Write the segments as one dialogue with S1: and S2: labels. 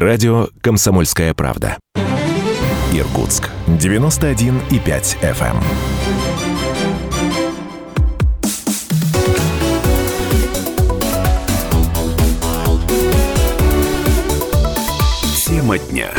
S1: Радио «Комсомольская правда». Иркутск. 91,5 FM. Тема дня.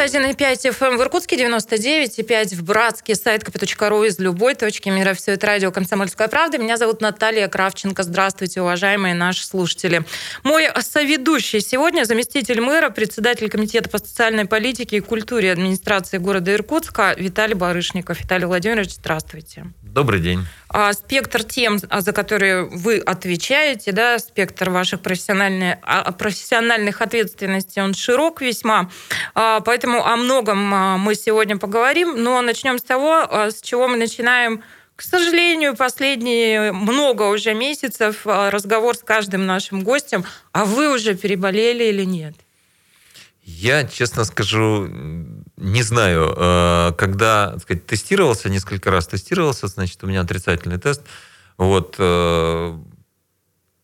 S2: 91,5 FM в Иркутске, 99,5 в Братске, сайт kp.ru из любой точки мира. Все это радио «Комсомольская правда». Меня зовут Наталья Кравченко. Здравствуйте, уважаемые наши слушатели. Мой соведущий сегодня заместитель мэра, председатель Комитета по социальной политике и культуре администрации города Иркутска Виталий Барышников. Виталий Владимирович, здравствуйте.
S3: Добрый день.
S2: А, спектр тем, а, за которые вы отвечаете, да, спектр ваших профессиональных, а, профессиональных ответственностей, он широк весьма. Поэтому о многом мы сегодня поговорим. Но начнем с того, с чего мы начинаем к сожалению, последние много уже месяцев разговор с каждым нашим гостем, а вы уже переболели или нет?
S3: Я, честно скажу, не знаю. Э, когда так сказать, тестировался, несколько раз тестировался, значит, у меня отрицательный тест. Вот, э,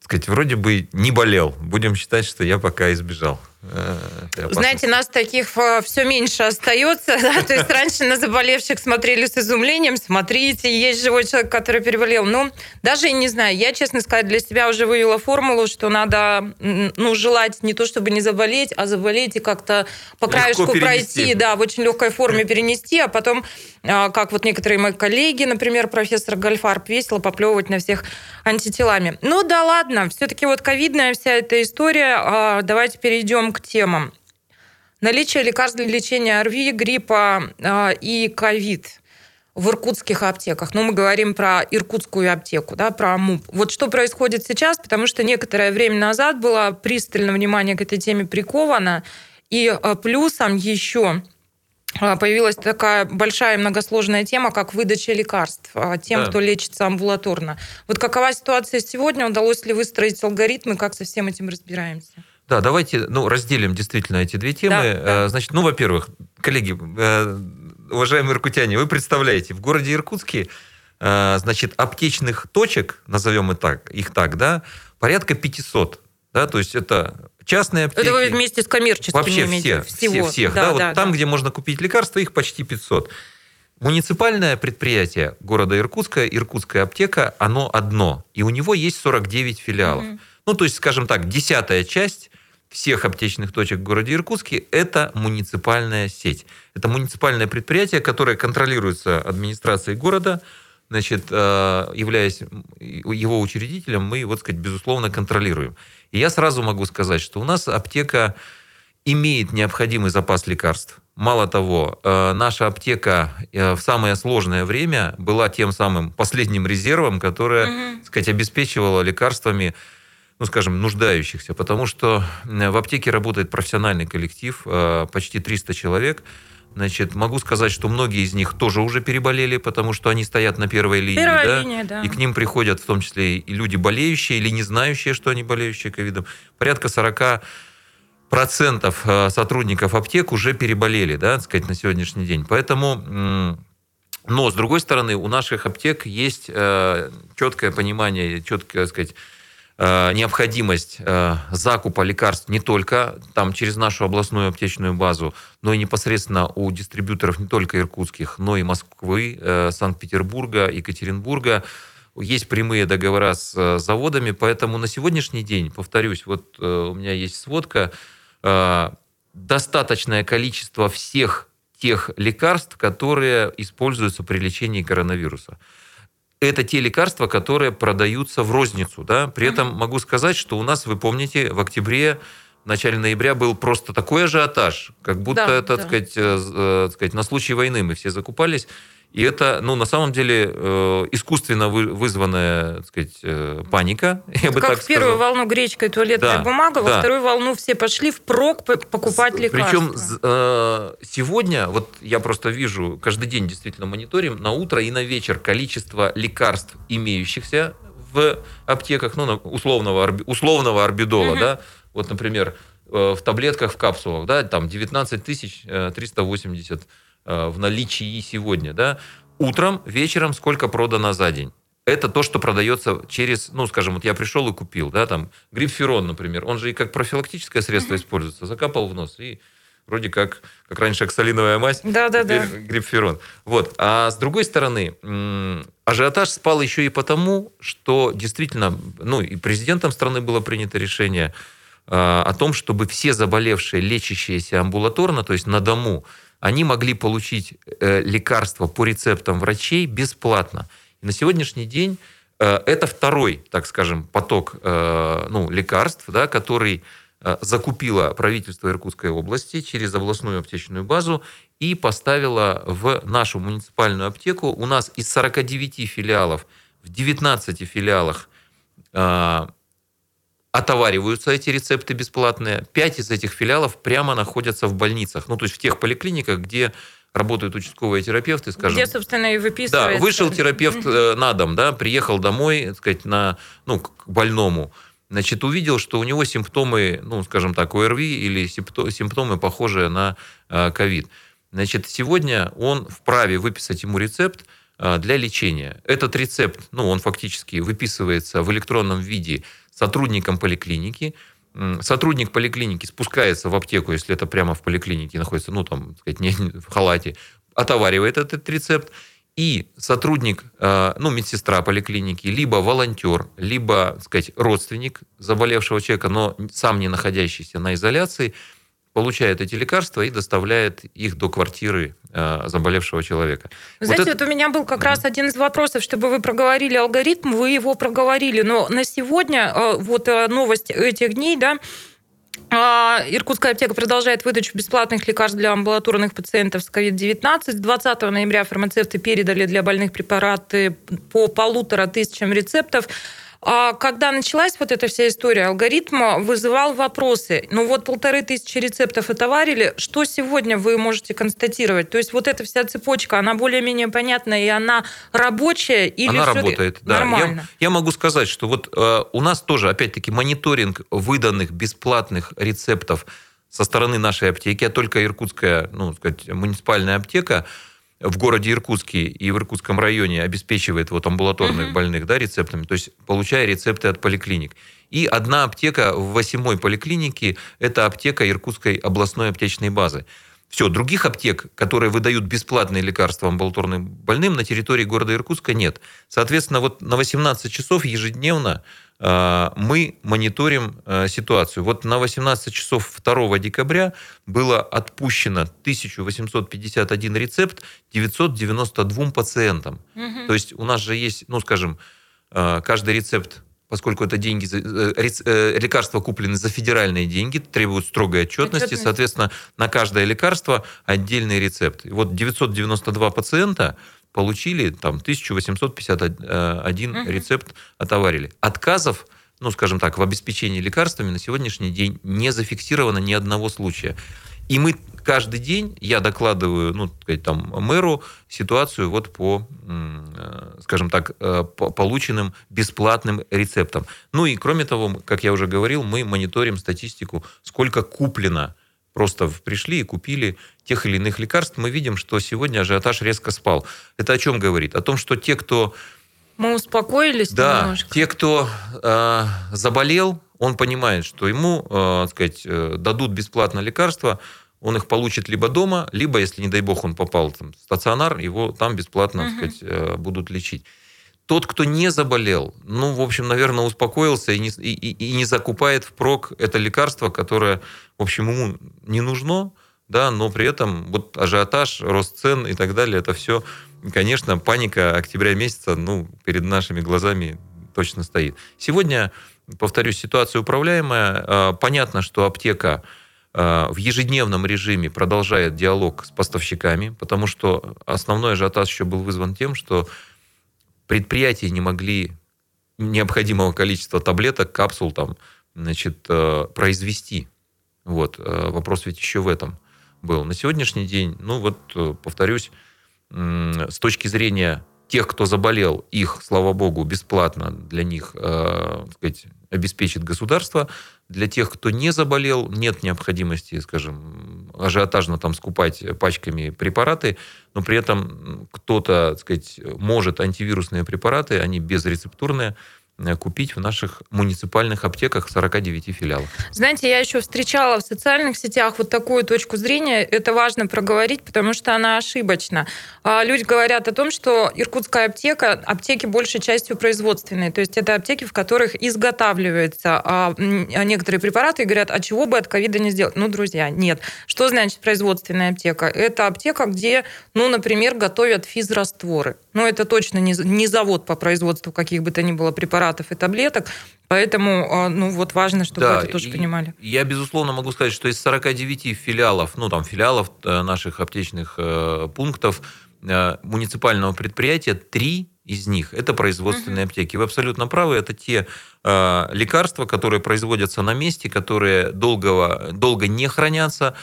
S3: сказать, вроде бы не болел. Будем считать, что я пока избежал.
S2: Э, Знаете, нас таких э, все меньше остается. Да? То есть раньше на заболевших смотрели с изумлением. Смотрите, есть живой человек, который переболел. Ну, даже не знаю. Я, честно сказать, для себя уже вывела формулу, что надо ну, желать не то, чтобы не заболеть, а заболеть и как-то по краешку пройти, да, в очень легкой форме перенести, а потом, а, как вот некоторые мои коллеги, например, профессор Гальфарб, весело поплевывать на всех антителами. Ну да ладно, все-таки вот ковидная вся эта история. А, давайте перейдем к темам. Наличие лекарств для лечения ОРВИ, гриппа э, и ковид в иркутских аптеках. Ну, мы говорим про иркутскую аптеку, да, про МУП. Вот что происходит сейчас, потому что некоторое время назад было пристальное внимание к этой теме приковано, и э, плюсом еще э, появилась такая большая многосложная тема, как выдача лекарств тем, да. кто лечится амбулаторно. Вот какова ситуация сегодня? Удалось ли выстроить алгоритмы? Как со всем этим разбираемся?
S3: Да, давайте ну, разделим действительно эти две темы. Да, да. Э, значит, ну, во-первых, коллеги, э, уважаемые иркутяне, вы представляете, в городе Иркутске э, значит, аптечных точек, назовем их так, их так, да, порядка 500. Да, то есть это частные аптеки.
S2: Это вы вместе с коммерческими
S3: Вообще все, всего. все, всех. Да, да, вот да, там, да. где можно купить лекарства, их почти 500. Муниципальное предприятие города Иркутска, Иркутская аптека, оно одно. И у него есть 49 филиалов. Угу. Ну, то есть, скажем так, десятая часть всех аптечных точек в городе Иркутске – это муниципальная сеть. Это муниципальное предприятие, которое контролируется администрацией города, значит, э, являясь его учредителем, мы, вот сказать, безусловно, контролируем. И я сразу могу сказать, что у нас аптека имеет необходимый запас лекарств. Мало того, э, наша аптека э, в самое сложное время была тем самым последним резервом, которое, угу. сказать, обеспечивало лекарствами ну, скажем, нуждающихся, потому что в аптеке работает профессиональный коллектив, э, почти 300 человек. Значит, могу сказать, что многие из них тоже уже переболели, потому что они стоят на первой линии. Первая да? линия, да. И к ним приходят в том числе и люди болеющие или не знающие, что они болеющие ковидом. Порядка 40 процентов э, сотрудников аптек уже переболели, да, так сказать, на сегодняшний день. Поэтому но, с другой стороны, у наших аптек есть э, четкое понимание, четкое, так сказать, Э, необходимость э, закупа лекарств не только там через нашу областную аптечную базу, но и непосредственно у дистрибьюторов не только иркутских, но и Москвы, э, Санкт-Петербурга, Екатеринбурга. Есть прямые договора с заводами, поэтому на сегодняшний день, повторюсь, вот у меня есть сводка, достаточное количество всех тех лекарств, которые используются при лечении коронавируса это те лекарства, которые продаются в розницу. Да? При этом могу сказать, что у нас, вы помните, в октябре в начале ноября был просто такой ажиотаж, как будто да, это, да. Так, сказать, э, э, так сказать, на случай войны мы все закупались. И это, ну, на самом деле, э, искусственно вызванная, так сказать, э, паника.
S2: Я бы как так в первую сказал. волну гречка и туалетная да, бумага, да. во вторую волну все пошли впрок покупать лекарства.
S3: Причем э, сегодня, вот я просто вижу, каждый день действительно мониторим, на утро и на вечер количество лекарств, имеющихся в аптеках, ну, условного, условного орбидола, угу. да, вот, например, в таблетках, в капсулах, да, там 19 380 Э, в наличии сегодня, да, утром, вечером сколько продано за день. это то, что продается через, ну, скажем, вот я пришел и купил, да, там, грипферон, например, он же и как профилактическое средство mm-hmm. используется, закапал в нос, и вроде как, как раньше оксалиновая мазь,
S2: да, да, да.
S3: грипферон. Вот. А с другой стороны, ажиотаж спал еще и потому, что действительно, ну, и президентом страны было принято решение а, о том, чтобы все заболевшие, лечащиеся амбулаторно, то есть на дому, они могли получить э, лекарства по рецептам врачей бесплатно. И на сегодняшний день э, это второй, так скажем, поток э, ну, лекарств, да, который закупило правительство Иркутской области через областную аптечную базу и поставило в нашу муниципальную аптеку. У нас из 49 филиалов в 19 филиалах отовариваются эти рецепты бесплатные. Пять из этих филиалов прямо находятся в больницах. Ну, то есть в тех поликлиниках, где работают участковые терапевты, скажем.
S2: Где, собственно, и выписывается.
S3: Да, вышел терапевт э, на дом, да, приехал домой, так сказать, на, ну, к больному. Значит, увидел, что у него симптомы, ну, скажем так, ОРВИ или симптомы, похожие на э, ковид. Значит, сегодня он вправе выписать ему рецепт для лечения. Этот рецепт, ну, он фактически выписывается в электронном виде сотрудником поликлиники. Сотрудник поликлиники спускается в аптеку, если это прямо в поликлинике находится, ну, там, так сказать, не в халате, отоваривает этот рецепт, и сотрудник, э, ну, медсестра поликлиники, либо волонтер, либо, так сказать, родственник заболевшего человека, но сам не находящийся на изоляции – получает эти лекарства и доставляет их до квартиры э, заболевшего человека.
S2: Вы вот знаете, это... вот у меня был как раз один из вопросов, чтобы вы проговорили алгоритм, вы его проговорили, но на сегодня э, вот э, новость этих дней, да, а, Иркутская аптека продолжает выдачу бесплатных лекарств для амбулаторных пациентов с COVID-19. 20 ноября фармацевты передали для больных препараты по полутора тысячам рецептов. А когда началась вот эта вся история алгоритма, вызывал вопросы. Ну вот полторы тысячи рецептов отоварили. Что сегодня вы можете констатировать? То есть вот эта вся цепочка, она более-менее понятная, и она рабочая? Или
S3: она работает, да. Нормально? Я, я могу сказать, что вот э, у нас тоже, опять-таки, мониторинг выданных бесплатных рецептов со стороны нашей аптеки, а только иркутская, ну, сказать, муниципальная аптека – в городе Иркутске и в Иркутском районе обеспечивает вот амбулаторных угу. больных да, рецептами, то есть получая рецепты от поликлиник. И одна аптека в восьмой поликлинике – это аптека Иркутской областной аптечной базы. Все, других аптек, которые выдают бесплатные лекарства амбулаторным больным, на территории города Иркутска нет. Соответственно, вот на 18 часов ежедневно мы мониторим а, ситуацию. Вот на 18 часов 2 декабря было отпущено 1851 рецепт 992 пациентам. Угу. То есть у нас же есть, ну, скажем, а, каждый рецепт поскольку это деньги, э, э, лекарства куплены за федеральные деньги, требуют строгой отчетности, Отчетность. соответственно, на каждое лекарство отдельный рецепт. И вот 992 пациента получили там 1851 угу. рецепт отоварили. Отказов, ну, скажем так, в обеспечении лекарствами на сегодняшний день не зафиксировано ни одного случая. И мы каждый день, я докладываю, ну, там, мэру ситуацию вот по, э, скажем так, э, по полученным бесплатным рецептам. Ну и кроме того, как я уже говорил, мы мониторим статистику, сколько куплено просто пришли и купили тех или иных лекарств, мы видим, что сегодня ажиотаж резко спал. Это о чем говорит? О том, что те, кто...
S2: Мы успокоились
S3: да, немножко. те, кто э, заболел, он понимает, что ему, э, сказать, э, дадут бесплатно лекарства, он их получит либо дома, либо, если, не дай бог, он попал там, в стационар, его там бесплатно, угу. сказать, э, будут лечить. Тот, кто не заболел, ну, в общем, наверное, успокоился и не, и, и не закупает впрок это лекарство, которое, в общем, ему не нужно, да, но при этом вот ажиотаж, рост цен и так далее, это все, конечно, паника октября месяца, ну, перед нашими глазами точно стоит. Сегодня, повторюсь, ситуация управляемая. А, понятно, что аптека а, в ежедневном режиме продолжает диалог с поставщиками, потому что основной ажиотаж еще был вызван тем, что предприятия не могли необходимого количества таблеток, капсул там, значит, э, произвести. Вот. Э, вопрос ведь еще в этом был. На сегодняшний день, ну вот, э, повторюсь, с точки зрения тех, кто заболел, их, слава богу, бесплатно для них э, сказать, обеспечит государство. Для тех, кто не заболел, нет необходимости, скажем, ажиотажно там скупать пачками препараты, но при этом кто-то, так сказать, может антивирусные препараты, они безрецептурные, купить в наших муниципальных аптеках 49 филиалов.
S2: Знаете, я еще встречала в социальных сетях вот такую точку зрения. Это важно проговорить, потому что она ошибочна. А, люди говорят о том, что иркутская аптека, аптеки большей частью производственные. То есть это аптеки, в которых изготавливаются а, некоторые препараты и говорят, а чего бы от ковида не сделать? Ну, друзья, нет. Что значит производственная аптека? Это аптека, где, ну, например, готовят физрастворы. Но это точно не завод по производству каких бы то ни было препаратов препаратов и таблеток. Поэтому, а, ну, вот важно, чтобы да, это тоже понимали.
S3: Я, безусловно, могу сказать, что из 49 филиалов, ну, там, филиалов э, наших аптечных э, пунктов э, муниципального предприятия, три из них это производственные угу. аптеки. Вы абсолютно правы, это те э, лекарства, которые производятся на месте, которые долго, долго не хранятся,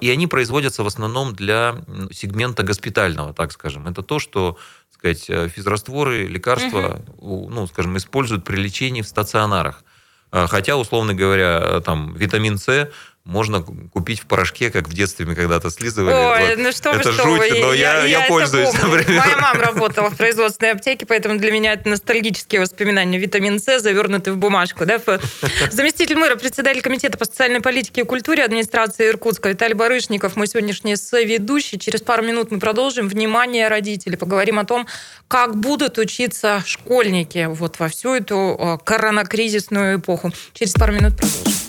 S3: и они производятся в основном для сегмента госпитального, так скажем. Это то, что сказать, э, физрастворы, лекарства, угу. ну, скажем, используют при лечении в стационарах. А, хотя, условно говоря, э, там витамин С можно купить в порошке, как в детстве мы когда-то слизывали.
S2: Ой, вот. ну что
S3: это
S2: вы, что
S3: жуть,
S2: вы.
S3: но я, я, я пользуюсь,
S2: например. Моя мама работала в производственной аптеке, поэтому для меня это ностальгические воспоминания. Витамин С, завернутый в бумажку. Да? Заместитель мэра, председатель комитета по социальной политике и культуре администрации Иркутска Виталий Барышников, мой сегодняшний соведущий. Через пару минут мы продолжим. Внимание, родители. Поговорим о том, как будут учиться школьники вот во всю эту э, коронакризисную эпоху. Через пару минут продолжим.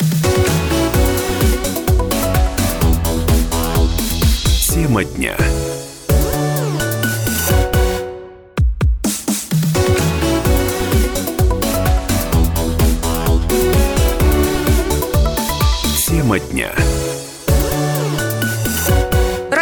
S1: Тема дня. Тема дня.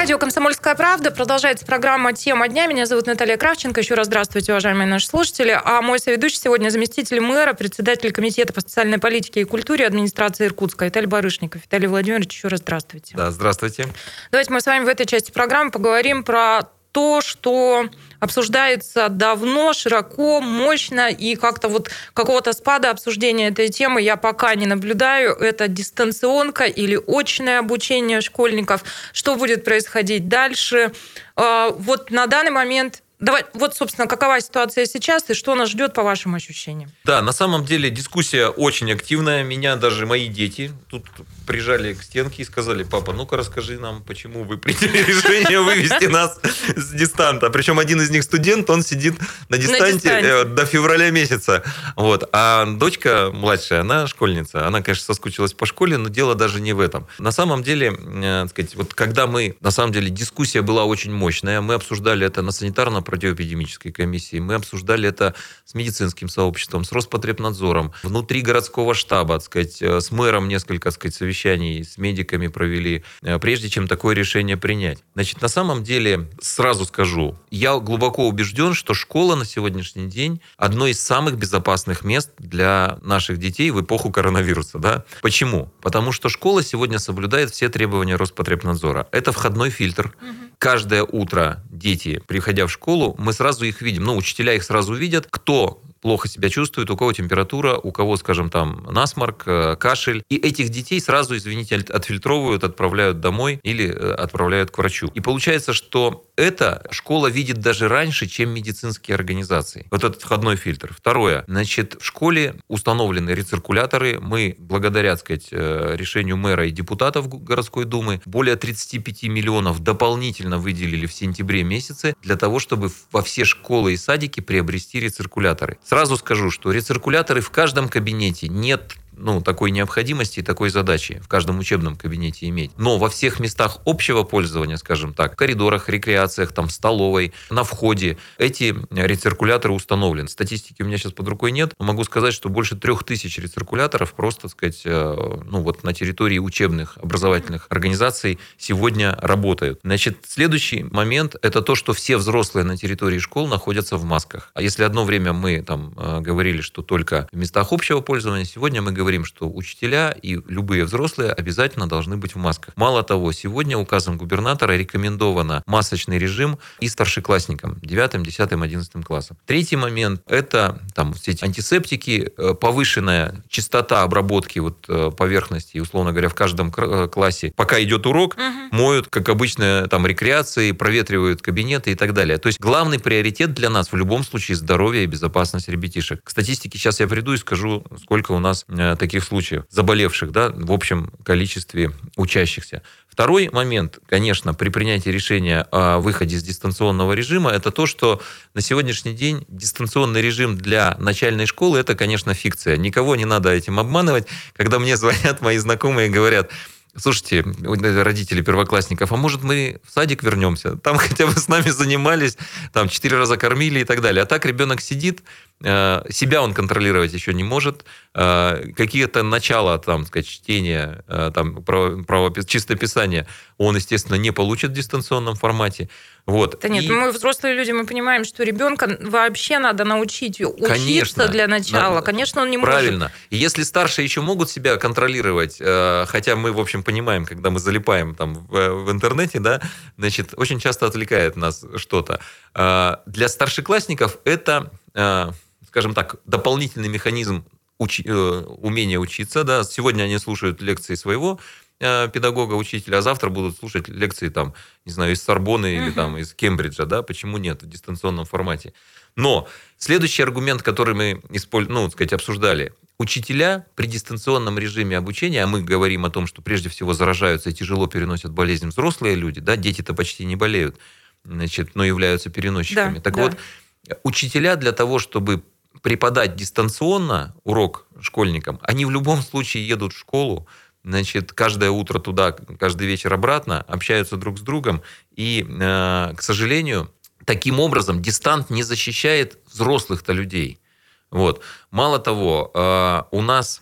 S2: Радио «Комсомольская правда». Продолжается программа «Тема дня». Меня зовут Наталья Кравченко. Еще раз здравствуйте, уважаемые наши слушатели. А мой соведущий сегодня заместитель мэра, председатель Комитета по социальной политике и культуре администрации Иркутска Виталий Барышников. Виталий Владимирович, еще раз здравствуйте.
S3: Да, здравствуйте.
S2: Давайте мы с вами в этой части программы поговорим про то, что обсуждается давно, широко, мощно, и как-то вот какого-то спада обсуждения этой темы я пока не наблюдаю. Это дистанционка или очное обучение школьников. Что будет происходить дальше? А, вот на данный момент Давай, вот, собственно, какова ситуация сейчас и что нас ждет по вашим ощущениям?
S3: Да, на самом деле дискуссия очень активная. Меня даже мои дети тут прижали к стенке и сказали, папа, ну-ка расскажи нам, почему вы приняли решение вывести нас с дистанта. Причем один из них студент, он сидит на дистанте, э, до февраля месяца. Вот. А дочка младшая, она школьница. Она, конечно, соскучилась по школе, но дело даже не в этом. На самом деле, э, сказать, вот когда мы, на самом деле, дискуссия была очень мощная, мы обсуждали это на санитарно-противоэпидемической комиссии, мы обсуждали это с медицинским сообществом, с Роспотребнадзором, внутри городского штаба, так сказать, э, с мэром несколько, так сказать, совещаний совещаний с медиками провели, э, прежде чем такое решение принять. Значит, на самом деле, сразу скажу, я глубоко убежден, что школа на сегодняшний день одно из самых безопасных мест для наших детей в эпоху коронавируса. Да? Почему? Потому что школа сегодня соблюдает все требования Роспотребнадзора. Это входной фильтр. Угу. Каждое утро дети, приходя в школу, мы сразу их видим. Ну, учителя их сразу видят, кто плохо себя чувствует, у кого температура, у кого, скажем, там насморк, э, кашель. И этих детей сразу, извините, отфильтровывают, отправляют домой или э, отправляют к врачу. И получается, что эта школа видит даже раньше, чем медицинские организации. Вот этот входной фильтр. Второе. Значит, в школе установлены рециркуляторы. Мы, благодаря, так сказать, э, решению мэра и депутатов городской думы, более 35 миллионов дополнительно выделили в сентябре месяце для того, чтобы во все школы и садики приобрести рециркуляторы. Сразу скажу, что рециркуляторы в каждом кабинете нет ну, такой необходимости и такой задачи в каждом учебном кабинете иметь. Но во всех местах общего пользования, скажем так, коридорах, рекреациях, там, столовой, на входе, эти рециркуляторы установлены. Статистики у меня сейчас под рукой нет, но могу сказать, что больше трех тысяч рециркуляторов просто, так сказать, э, ну, вот на территории учебных образовательных организаций сегодня работают. Значит, следующий момент – это то, что все взрослые на территории школ находятся в масках. А если одно время мы там э, говорили, что только в местах общего пользования, сегодня мы говорим говорим, что учителя и любые взрослые обязательно должны быть в масках. Мало того, сегодня указом губернатора рекомендовано масочный режим и старшеклассникам 9, 10, 11 классам. Третий момент – это там, все эти антисептики, э, повышенная частота обработки вот, э, поверхности, условно говоря, в каждом э, классе. Пока идет урок, угу. моют, как обычно, там рекреации, проветривают кабинеты и так далее. То есть главный приоритет для нас в любом случае здоровье и безопасность ребятишек. К статистике сейчас я приду и скажу, сколько у нас таких случаев заболевших, да, в общем количестве учащихся. Второй момент, конечно, при принятии решения о выходе из дистанционного режима, это то, что на сегодняшний день дистанционный режим для начальной школы – это, конечно, фикция. Никого не надо этим обманывать. Когда мне звонят мои знакомые и говорят, слушайте, родители первоклассников, а может мы в садик вернемся? Там хотя бы с нами занимались, там четыре раза кормили и так далее. А так ребенок сидит, Э, себя он контролировать еще не может, э, какие-то начала, там, сказать, чтения, э, там, право, право, чистописания он, естественно, не получит в дистанционном формате. Вот.
S2: Да нет, и... мы взрослые люди, мы понимаем, что ребенка вообще надо научить учиться Конечно, для начала. На... Конечно, он не
S3: Правильно. может. Правильно. И если старшие еще могут себя контролировать, хотя мы, в общем, понимаем, когда мы залипаем там в, в интернете, да, значит, очень часто отвлекает нас что-то. Для старшеклассников это скажем так, дополнительный механизм учи, э, умения учиться. Да. Сегодня они слушают лекции своего э, педагога, учителя, а завтра будут слушать лекции там, не знаю, из Сорбоны uh-huh. или там из Кембриджа, да, почему нет в дистанционном формате. Но следующий аргумент, который мы использ... ну, сказать, обсуждали, учителя при дистанционном режиме обучения, а мы говорим о том, что прежде всего заражаются и тяжело переносят болезнь взрослые люди, да, дети-то почти не болеют, значит, но являются переносчиками. Да, так да. вот, учителя для того, чтобы преподать дистанционно урок школьникам, они в любом случае едут в школу, значит, каждое утро туда, каждый вечер обратно, общаются друг с другом. И, э, к сожалению, таким образом дистант не защищает взрослых-то людей. Вот. Мало того, э, у нас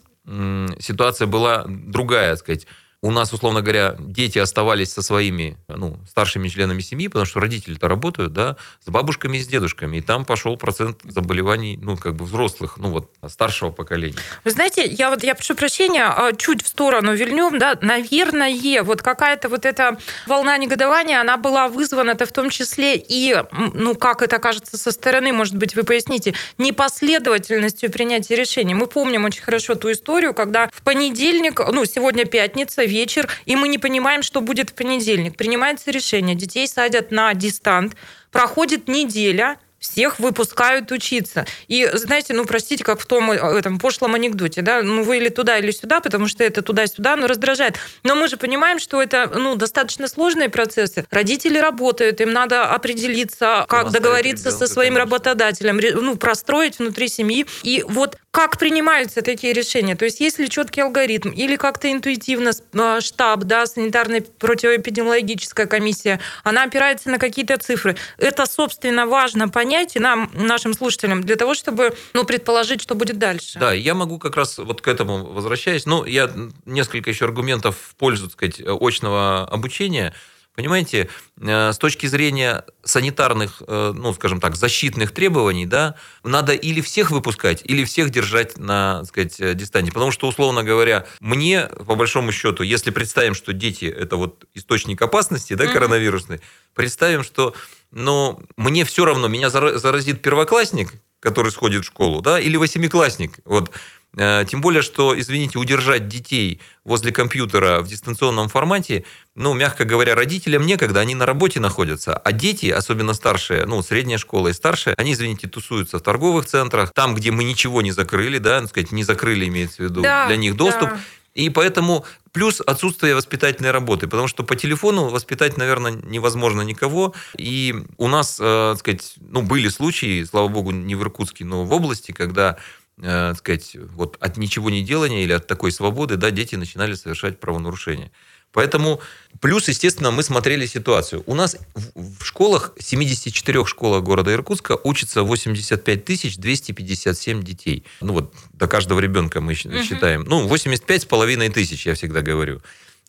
S3: ситуация была другая, так сказать, у нас, условно говоря, дети оставались со своими ну, старшими членами семьи, потому что родители-то работают, да, с бабушками и с дедушками. И там пошел процент заболеваний, ну, как бы взрослых, ну, вот, старшего поколения.
S2: Вы знаете, я вот, я прошу прощения, а, чуть в сторону вильнем, да, наверное, вот какая-то вот эта волна негодования, она была вызвана-то в том числе и, ну, как это кажется со стороны, может быть, вы поясните, непоследовательностью принятия решений. Мы помним очень хорошо ту историю, когда в понедельник, ну, сегодня пятница, вечер, и мы не понимаем, что будет в понедельник. Принимается решение, детей садят на дистант, проходит неделя, всех выпускают учиться. И, знаете, ну, простите, как в том э, этом пошлом анекдоте, да, ну, вы или туда, или сюда, потому что это туда-сюда, ну, раздражает. Но мы же понимаем, что это, ну, достаточно сложные процессы. Родители работают, им надо определиться, как договориться ребенка, со своим конечно. работодателем, ну, простроить внутри семьи. И вот как принимаются такие решения? То есть есть ли четкий алгоритм или как-то интуитивно э, штаб, да, санитарная противоэпидемиологическая комиссия, она опирается на какие-то цифры. Это, собственно, важно понять и нам, нашим слушателям, для того, чтобы ну, предположить, что будет дальше.
S3: Да, я могу как раз вот к этому возвращаясь. Ну, я несколько еще аргументов в пользу, так сказать, очного обучения. Понимаете, э, с точки зрения санитарных, э, ну, скажем так, защитных требований, да, надо или всех выпускать, или всех держать на, так сказать, э, дистанции. Потому что, условно говоря, мне, по большому счету, если представим, что дети – это вот источник опасности, да, коронавирусный, представим, что но мне все равно, меня заразит первоклассник, который сходит в школу, да, или восьмиклассник. Вот. Э, тем более, что, извините, удержать детей возле компьютера в дистанционном формате, ну, мягко говоря, родителям некогда, они на работе находятся. А дети, особенно старшие, ну, средняя школа и старшие, они, извините, тусуются в торговых центрах, там, где мы ничего не закрыли, да, так сказать, не закрыли, имеется в виду, да, для них доступ. Да. И поэтому плюс отсутствие воспитательной работы, потому что по телефону воспитать, наверное, невозможно никого. И у нас, э, так сказать, ну, были случаи, слава богу, не в Иркутске, но в области, когда э, сказать, вот от ничего не делания или от такой свободы, да, дети начинали совершать правонарушения. Поэтому плюс, естественно, мы смотрели ситуацию. У нас в школах, 74 школах города Иркутска учатся 85 257 детей. Ну вот до каждого ребенка мы угу. считаем. Ну, 85 с половиной тысяч, я всегда говорю.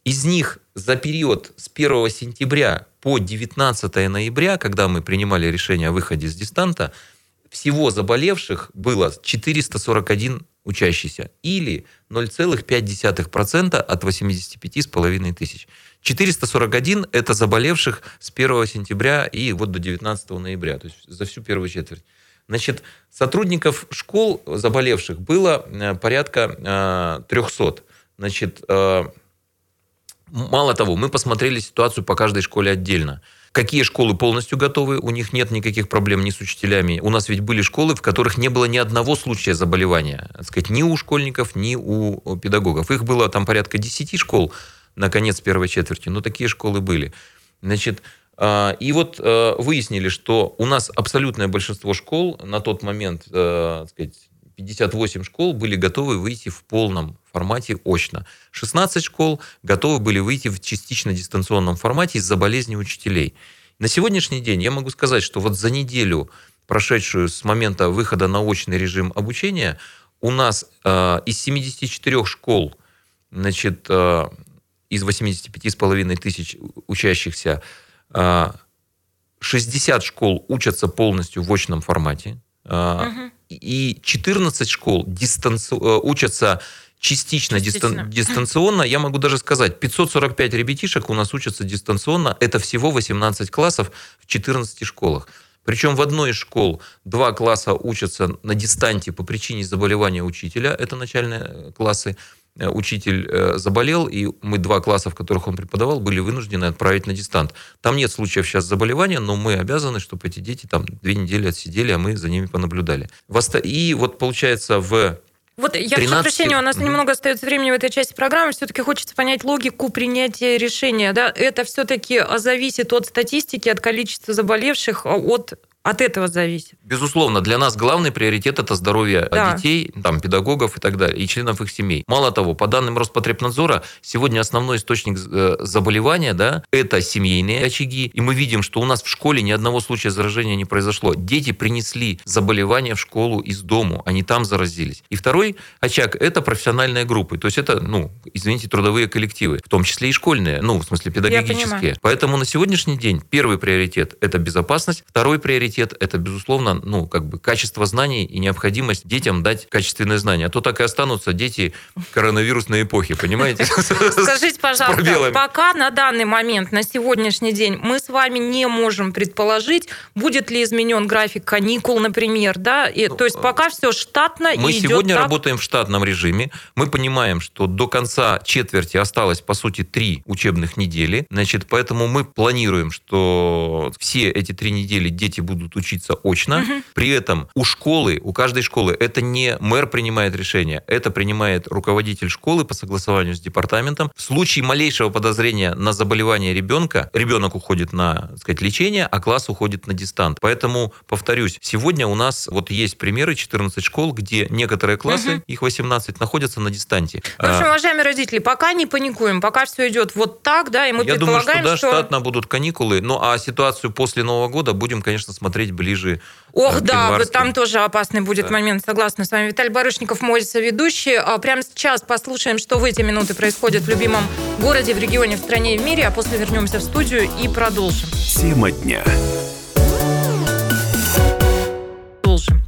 S3: Из них за период с 1 сентября по 19 ноября, когда мы принимали решение о выходе с дистанта, всего заболевших было 441 учащийся, или 0,5% от 85,5 тысяч. 441 – это заболевших с 1 сентября и вот до 19 ноября, то есть за всю первую четверть. Значит, сотрудников школ заболевших было э, порядка 300. Э, Значит, э, мало того, мы посмотрели ситуацию по каждой школе отдельно. Какие школы полностью готовы, у них нет никаких проблем ни с учителями. У нас ведь были школы, в которых не было ни одного случая заболевания, так сказать, ни у школьников, ни у педагогов. Их было там порядка 10 школ на конец первой четверти, но такие школы были. Значит, а, и вот э, выяснили, что у нас абсолютное большинство школ на тот момент, э, так сказать, 58 школ были готовы выйти в полном формате очно. 16 школ готовы были выйти в частично дистанционном формате из-за болезни учителей. На сегодняшний день я могу сказать, что вот за неделю, прошедшую с момента выхода на очный режим обучения, у нас э, из 74 школ, значит, э, из 85,5 тысяч учащихся, 60 э, школ учатся полностью в очном формате, угу. И 14 школ дистанци... Э, учатся частично, частично. Дистан, дистанционно. Я могу даже сказать, 545 ребятишек у нас учатся дистанционно. Это всего 18 классов в 14 школах. Причем в одной из школ два класса учатся на дистанте по причине заболевания учителя, это начальные классы. Э, учитель э, заболел, и мы два класса, в которых он преподавал, были вынуждены отправить на дистант. Там нет случаев сейчас заболевания, но мы обязаны, чтобы эти дети там две недели отсидели, а мы за ними понаблюдали. И вот получается в
S2: вот я 13... прошу прощения, у нас mm-hmm. немного остается времени в этой части программы. Все-таки хочется понять логику принятия решения. Да? Это все-таки зависит от статистики, от количества заболевших, от от этого зависит.
S3: Безусловно, для нас главный приоритет это здоровье да. детей, там, педагогов и так далее, и членов их семей. Мало того, по данным Роспотребнадзора, сегодня основной источник э, заболевания да, это семейные очаги. И мы видим, что у нас в школе ни одного случая заражения не произошло. Дети принесли заболевание в школу из дому, они там заразились. И второй очаг это профессиональные группы. То есть это, ну, извините, трудовые коллективы, в том числе и школьные, ну, в смысле педагогические. Поэтому на сегодняшний день первый приоритет это безопасность, второй приоритет приоритет – это, безусловно, ну, как бы качество знаний и необходимость детям дать качественные знания. А то так и останутся дети коронавирусной эпохи, понимаете?
S2: Скажите, пожалуйста, пока на данный момент, на сегодняшний день, мы с вами не можем предположить, будет ли изменен график каникул, например, да? И, то есть пока все штатно
S3: Мы сегодня так... работаем в штатном режиме. Мы понимаем, что до конца четверти осталось, по сути, три учебных недели. Значит, поэтому мы планируем, что все эти три недели дети будут будут учиться очно. Угу. При этом у школы, у каждой школы, это не мэр принимает решение, это принимает руководитель школы по согласованию с департаментом. В случае малейшего подозрения на заболевание ребенка, ребенок уходит на, так сказать, лечение, а класс уходит на дистант. Поэтому, повторюсь, сегодня у нас вот есть примеры 14 школ, где некоторые классы, угу. их 18, находятся на дистанте.
S2: В общем, а, уважаемые родители, пока не паникуем, пока все идет вот так, да, и мы
S3: Я
S2: предполагаем,
S3: думаю, что да, что... штатно будут каникулы, ну а ситуацию после Нового года будем, конечно, смотреть смотреть ближе
S2: Ох, да, вот там тоже опасный будет да. момент, согласна с вами. Виталий Барышников, мой соведущий. А прямо сейчас послушаем, что в эти минуты происходит в любимом городе, в регионе, в стране и в мире, а после вернемся в студию и продолжим.
S1: Тема дня.
S2: Продолжим.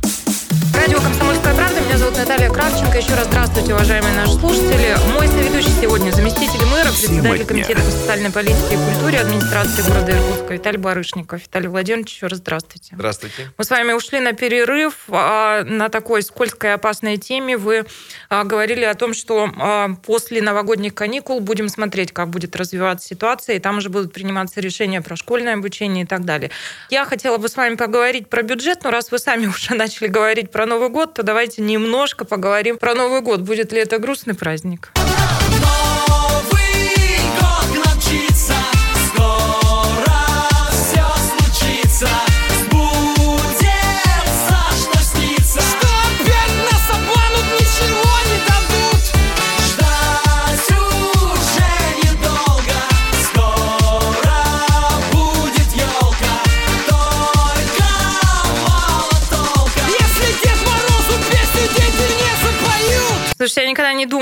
S2: Радио «Комсомольская правда». Меня зовут Наталья Кравченко. Еще раз здравствуйте, уважаемые наши слушатели. Мой соведущий сегодня заместитель мэра, председатель комитета по социальной политике и культуре администрации города Иркутска Виталий Барышников. Виталий Владимирович, еще раз здравствуйте.
S3: Здравствуйте.
S2: Мы с вами ушли на перерыв а, на такой скользкой и опасной теме. Вы а, говорили о том, что а, после новогодних каникул будем смотреть, как будет развиваться ситуация, и там уже будут приниматься решения про школьное обучение и так далее. Я хотела бы с вами поговорить про бюджет, но раз вы сами уже начали говорить про новый год, то давайте немножко поговорим про Новый год. Будет ли это грустный праздник?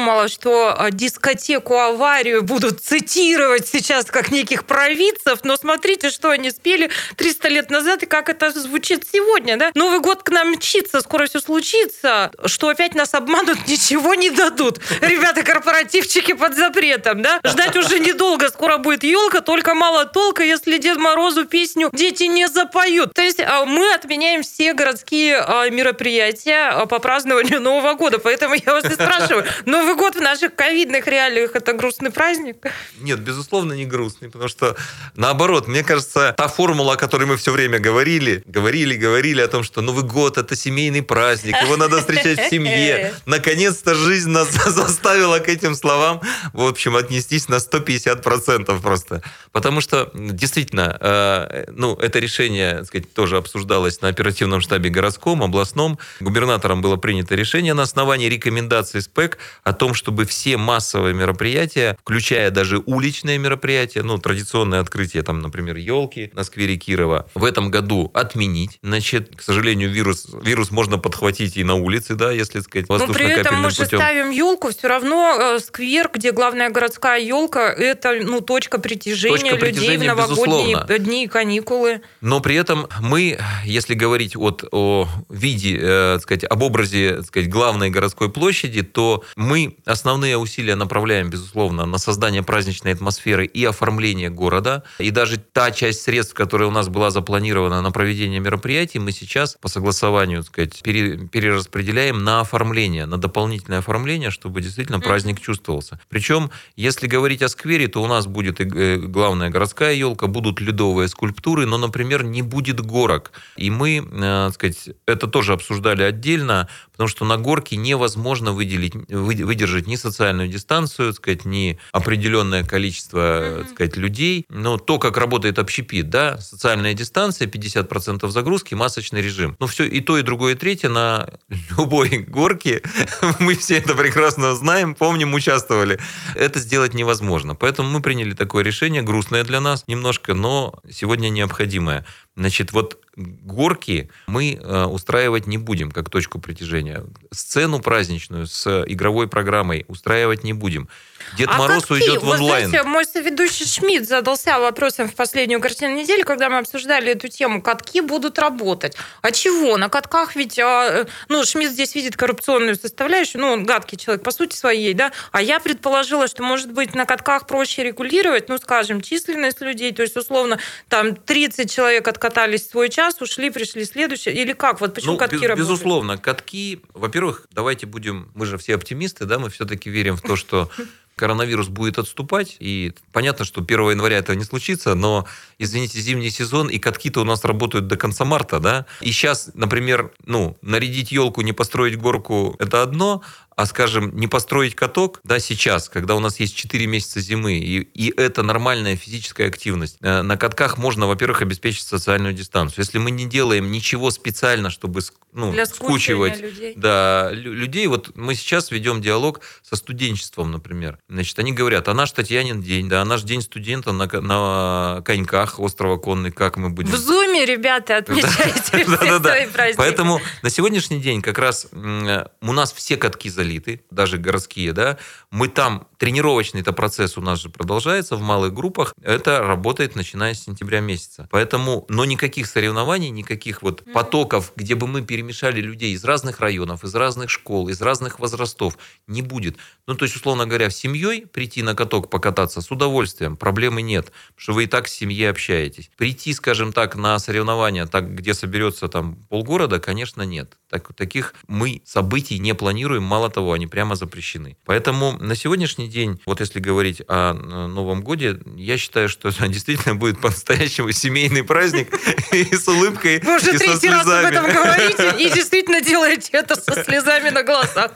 S2: Думала, что а, дискотеку аварию будут цитировать сейчас как неких провидцев, но смотрите, что они спели 300 лет назад и как это звучит сегодня, да? Новый год к нам мчится, скоро все случится, что опять нас обманут, ничего не дадут. Ребята, корпоративчики под запретом, да? Ждать уже недолго, скоро будет елка, только мало толка, если Дед Морозу песню дети не запоют. То есть а, мы отменяем все городские а, мероприятия по празднованию Нового года, поэтому я вас и спрашиваю, Новый год в наших ковидных реалиях это грустный праздник?
S3: Нет, безусловно, не грустный, потому что наоборот, мне кажется, та формула, о которой мы все время говорили, говорили, говорили о том, что Новый год это семейный праздник, его надо встречать в семье. Наконец-то жизнь нас заставила к этим словам, в общем, отнестись на 150% просто. Потому что действительно, э, ну, это решение, так сказать, тоже обсуждалось на оперативном штабе городском, областном. Губернатором было принято решение на основании рекомендаций СПЭК о том, чтобы все массовые мероприятия, включая даже уличные мероприятия, ну, традиционное открытие, там, например, елки на сквере Кирова, в этом году отменить. Значит, к сожалению, вирус, вирус можно подхватить и на улице, да, если, так сказать,
S2: Но при этом мы же путем. ставим елку, все равно э, сквер, где главная городская елка, это, ну, точка притяжения точка людей в новогодние безусловно. дни и каникулы.
S3: Но при этом мы, если говорить вот о виде, э, так сказать, об образе, так сказать, главной городской площади, то мы основные усилия направляем, безусловно, на создание праздничной атмосферы и оформление города. И даже та часть средств, которая у нас была запланирована на проведение мероприятий, мы сейчас по согласованию, так сказать, перераспределяем на оформление, на дополнительное оформление, чтобы действительно праздник чувствовался. Причем, если говорить о сквере, то у нас будет и э, главная городская елка, будут ледовые скульптуры, но, например, не будет горок. И мы, э, так сказать, это тоже обсуждали отдельно, потому что на горке невозможно выделить, выдержать ни социальную дистанцию, так сказать, ни определенное количество так сказать, людей. Но то, как работает общепит, да, социальная дистанция, 50% загрузки, масочный режим. Ну, все и то, и другое, и третье на любой горке, мы все это прекрасно знаем, помним, участвовали. Это сделать невозможно. Поэтому мы приняли такое решение, грустное для нас немножко, но сегодня необходимое. Значит, вот горки мы э, устраивать не будем как точку притяжения. Сцену праздничную с игровой программой устраивать не будем. Дед а Мороз уйдет в онлайн.
S2: знаете, мой соведущий Шмидт задался вопросом в последнюю картину недели, когда мы обсуждали эту тему. Катки будут работать. А чего? На катках ведь... А, э, ну, Шмидт здесь видит коррупционную составляющую. Ну, он гадкий человек по сути своей, да? А я предположила, что, может быть, на катках проще регулировать, ну, скажем, численность людей. То есть, условно, там 30 человек откатались свой час, ушли, пришли следующие. Или как? Вот почему
S3: ну,
S2: катки без,
S3: работают? Безусловно, катки... Во-первых, давайте будем... Мы же все оптимисты, да? Мы все-таки верим в то, что коронавирус будет отступать, и понятно, что 1 января это не случится, но, извините, зимний сезон, и катки-то у нас работают до конца марта, да, и сейчас, например, ну, нарядить елку, не построить горку, это одно, а, скажем, не построить каток, да, сейчас, когда у нас есть 4 месяца зимы, и, и это нормальная физическая активность, э, на катках можно, во-первых, обеспечить социальную дистанцию. Если мы не делаем ничего специально, чтобы ну, Для скучивать людей. Да, людей, вот мы сейчас ведем диалог со студенчеством, например. Значит, они говорят, а наш Татьянин день, да, а наш день студента на, на коньках острова Конный, как мы будем?
S2: В Зуме, ребята, отмечайте все свои праздники.
S3: Поэтому на сегодняшний день как раз у нас все катки залезли залиты, даже городские, да, мы там, тренировочный это процесс у нас же продолжается в малых группах, это работает начиная с сентября месяца. Поэтому, но никаких соревнований, никаких вот mm-hmm. потоков, где бы мы перемешали людей из разных районов, из разных школ, из разных возрастов, не будет. Ну, то есть, условно говоря, с семьей прийти на каток покататься с удовольствием, проблемы нет, потому что вы и так с семьей общаетесь. Прийти, скажем так, на соревнования, так, где соберется там полгорода, конечно, нет. Так, таких мы событий не планируем, мало того, они прямо запрещены. Поэтому на сегодняшний день, вот если говорить о Новом Годе, я считаю, что это действительно будет по-настоящему семейный праздник и с улыбкой,
S2: Вы уже третий раз об этом говорите и действительно делаете это со слезами на глазах.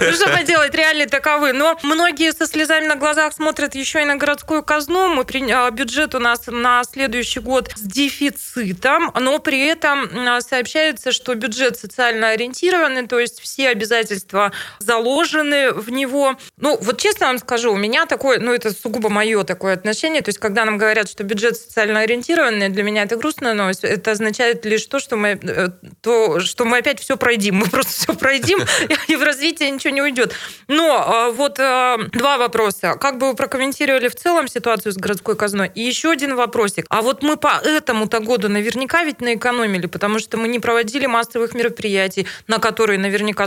S2: Ну что поделать, реалии таковы. Но многие со слезами на глазах смотрят еще и на городскую казну. Мы а, бюджет у нас на следующий год с дефицитом, но при этом а, сообщается, что бюджет социально ориентированный, то есть все обязательно обязательства заложены в него. Ну, вот честно вам скажу, у меня такое, ну, это сугубо мое такое отношение. То есть, когда нам говорят, что бюджет социально ориентированный, для меня это грустная новость. Это означает лишь то, что мы, э, то, что мы опять все пройдем. Мы просто все пройдем, и в развитие ничего не уйдет. Но а, вот а, два вопроса. Как бы вы прокомментировали в целом ситуацию с городской казной? И еще один вопросик. А вот мы по этому-то году наверняка ведь наэкономили, потому что мы не проводили массовых мероприятий, на которые наверняка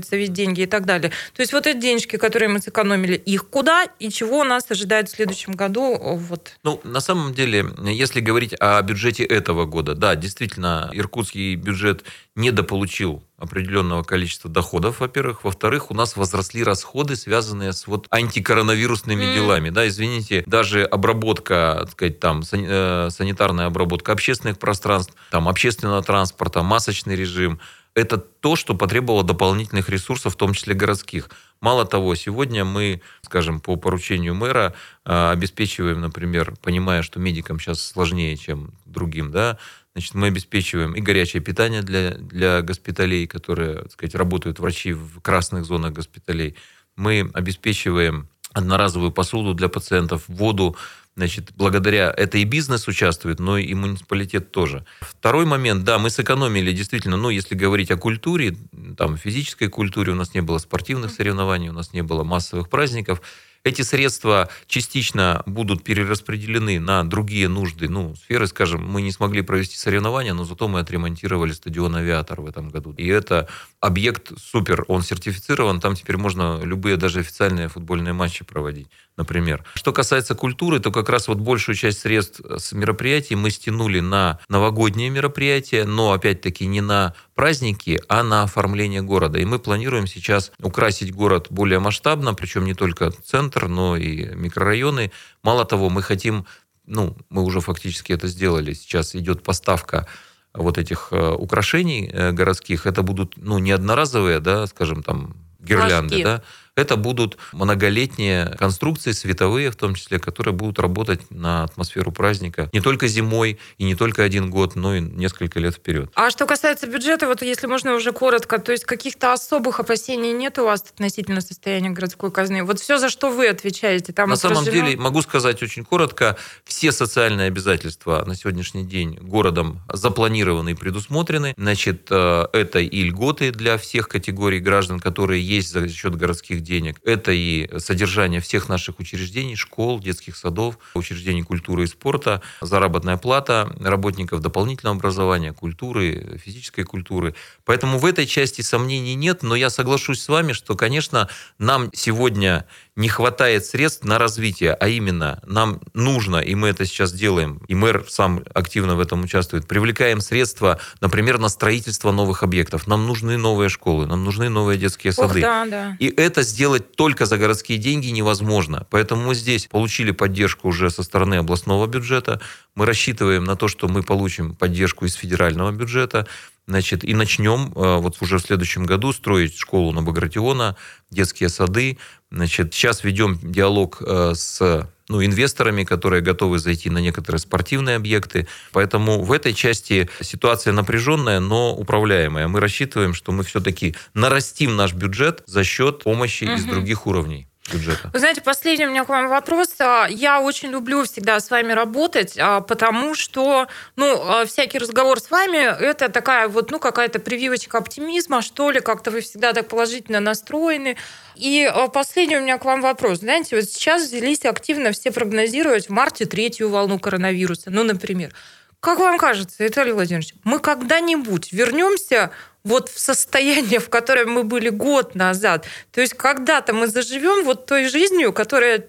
S2: закладываются ведь деньги и так далее. То есть вот эти денежки, которые мы сэкономили, их куда и чего нас ожидает в следующем году? Вот.
S3: Ну, на самом деле, если говорить о бюджете этого года, да, действительно, иркутский бюджет недополучил определенного количества доходов, во-первых. Во-вторых, у нас возросли расходы, связанные с вот антикоронавирусными mm. делами. Да, извините, даже обработка, так сказать, там, э, санитарная обработка общественных пространств, там, общественного транспорта, масочный режим, это то, что потребовало дополнительных ресурсов, в том числе городских. Мало того, сегодня мы, скажем, по поручению мэра э, обеспечиваем, например, понимая, что медикам сейчас сложнее, чем другим, да, Значит, мы обеспечиваем и горячее питание для, для госпиталей, которые, так сказать, работают врачи в красных зонах госпиталей. Мы обеспечиваем одноразовую посуду для пациентов, воду. Значит, благодаря это и бизнес участвует, но и муниципалитет тоже. Второй момент, да, мы сэкономили действительно, ну, если говорить о культуре, там, физической культуре, у нас не было спортивных соревнований, у нас не было массовых праздников, эти средства частично будут перераспределены на другие нужды, ну, сферы, скажем, мы не смогли провести соревнования, но зато мы отремонтировали стадион «Авиатор» в этом году. И это объект супер, он сертифицирован, там теперь можно любые даже официальные футбольные матчи проводить, например. Что касается культуры, то как раз вот большую часть средств с мероприятий мы стянули на новогодние мероприятия, но опять-таки не на праздники, а на оформление города. И мы планируем сейчас украсить город более масштабно, причем не только центр, но и микрорайоны. Мало того, мы хотим, ну, мы уже фактически это сделали, сейчас идет поставка вот этих э, украшений э, городских. Это будут, ну, не одноразовые, да, скажем, там, гирлянды, Флажки. да, это будут многолетние конструкции световые, в том числе, которые будут работать на атмосферу праздника не только зимой и не только один год, но и несколько лет вперед.
S2: А что касается бюджета, вот если можно уже коротко, то есть каких-то особых опасений нет у вас относительно состояния городской казны? Вот все, за что вы отвечаете, там
S3: На отражено... самом деле, могу сказать очень коротко, все социальные обязательства на сегодняшний день городом запланированы и предусмотрены. Значит, э, это и льготы для всех категорий граждан, которые есть за счет городских денег. Это и содержание всех наших учреждений, школ, детских садов, учреждений культуры и спорта, заработная плата работников дополнительного образования, культуры, физической культуры. Поэтому в этой части сомнений нет, но я соглашусь с вами, что, конечно, нам сегодня не хватает средств на развитие, а именно нам нужно, и мы это сейчас делаем, и мэр сам активно в этом участвует, привлекаем средства, например, на строительство новых объектов. Нам нужны новые школы, нам нужны новые детские сады. Ох,
S2: да, да.
S3: И это сделать только за городские деньги невозможно. Поэтому мы здесь получили поддержку уже со стороны областного бюджета. Мы рассчитываем на то, что мы получим поддержку из федерального бюджета. Значит, и начнем э, вот уже в следующем году строить школу на Багратиона, детские сады. Значит, сейчас ведем диалог э, с ну, инвесторами, которые готовы зайти на некоторые спортивные объекты. Поэтому в этой части ситуация напряженная, но управляемая. Мы рассчитываем, что мы все-таки нарастим наш бюджет за счет помощи угу. из других уровней бюджета.
S2: Вы знаете, последний у меня к вам вопрос. А, я очень люблю всегда с вами работать, а, потому что, ну, а, всякий разговор с вами – это такая вот, ну, какая-то прививочка оптимизма, что ли, как-то вы всегда так положительно настроены. И последний у меня к вам вопрос. Знаете, вот сейчас взялись активно все прогнозировать в марте третью волну коронавируса, ну, например. Как вам кажется, Виталий Владимирович, мы когда-нибудь вернемся вот в состояние, в котором мы были год назад. То есть когда-то мы заживем вот той жизнью, которая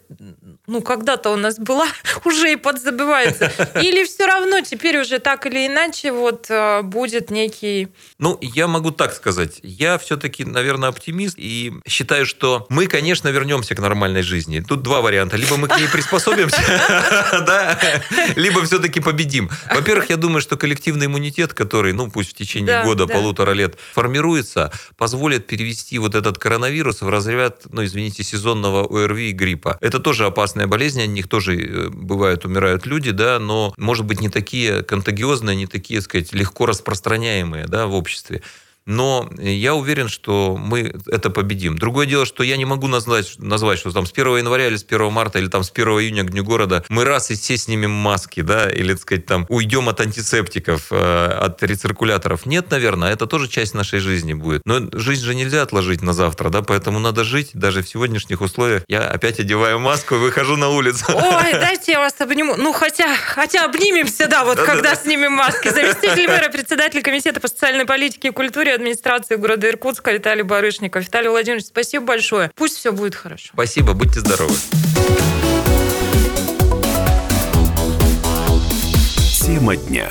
S2: ну, когда-то у нас была, уже и подзабывается. Или все равно теперь уже так или иначе вот э, будет некий...
S3: Ну, я могу так сказать. Я все-таки, наверное, оптимист и считаю, что мы, конечно, вернемся к нормальной жизни. Тут два варианта. Либо мы к ней приспособимся, либо все-таки победим. Во-первых, я думаю, что коллективный иммунитет, который, ну, пусть в течение года, полутора лет формируется, позволит перевести вот этот коронавирус в разряд, ну, извините, сезонного ОРВИ и гриппа. Это тоже опасная болезнь, от них тоже э, бывают, умирают люди, да, но, может быть, не такие контагиозные, не такие, сказать, легко распространяемые, да, в обществе. Но я уверен, что мы это победим. Другое дело, что я не могу назвать, назвать что там с 1 января или с 1 марта или там с 1 июня к Дню города мы раз и все снимем маски, да, или, так сказать, там уйдем от антисептиков, э, от рециркуляторов. Нет, наверное, это тоже часть нашей жизни будет. Но жизнь же нельзя отложить на завтра, да, поэтому надо жить даже в сегодняшних условиях. Я опять одеваю маску и выхожу на улицу.
S2: Ой, дайте я вас обниму. Ну, хотя, хотя обнимемся, да, вот да, когда да. снимем маски. Заместитель мэра, председатель комитета по социальной политике и культуре администрации города Иркутска Виталий Барышников. Виталий Владимирович, спасибо большое. Пусть все будет хорошо.
S3: Спасибо, будьте здоровы.
S1: Тема дня.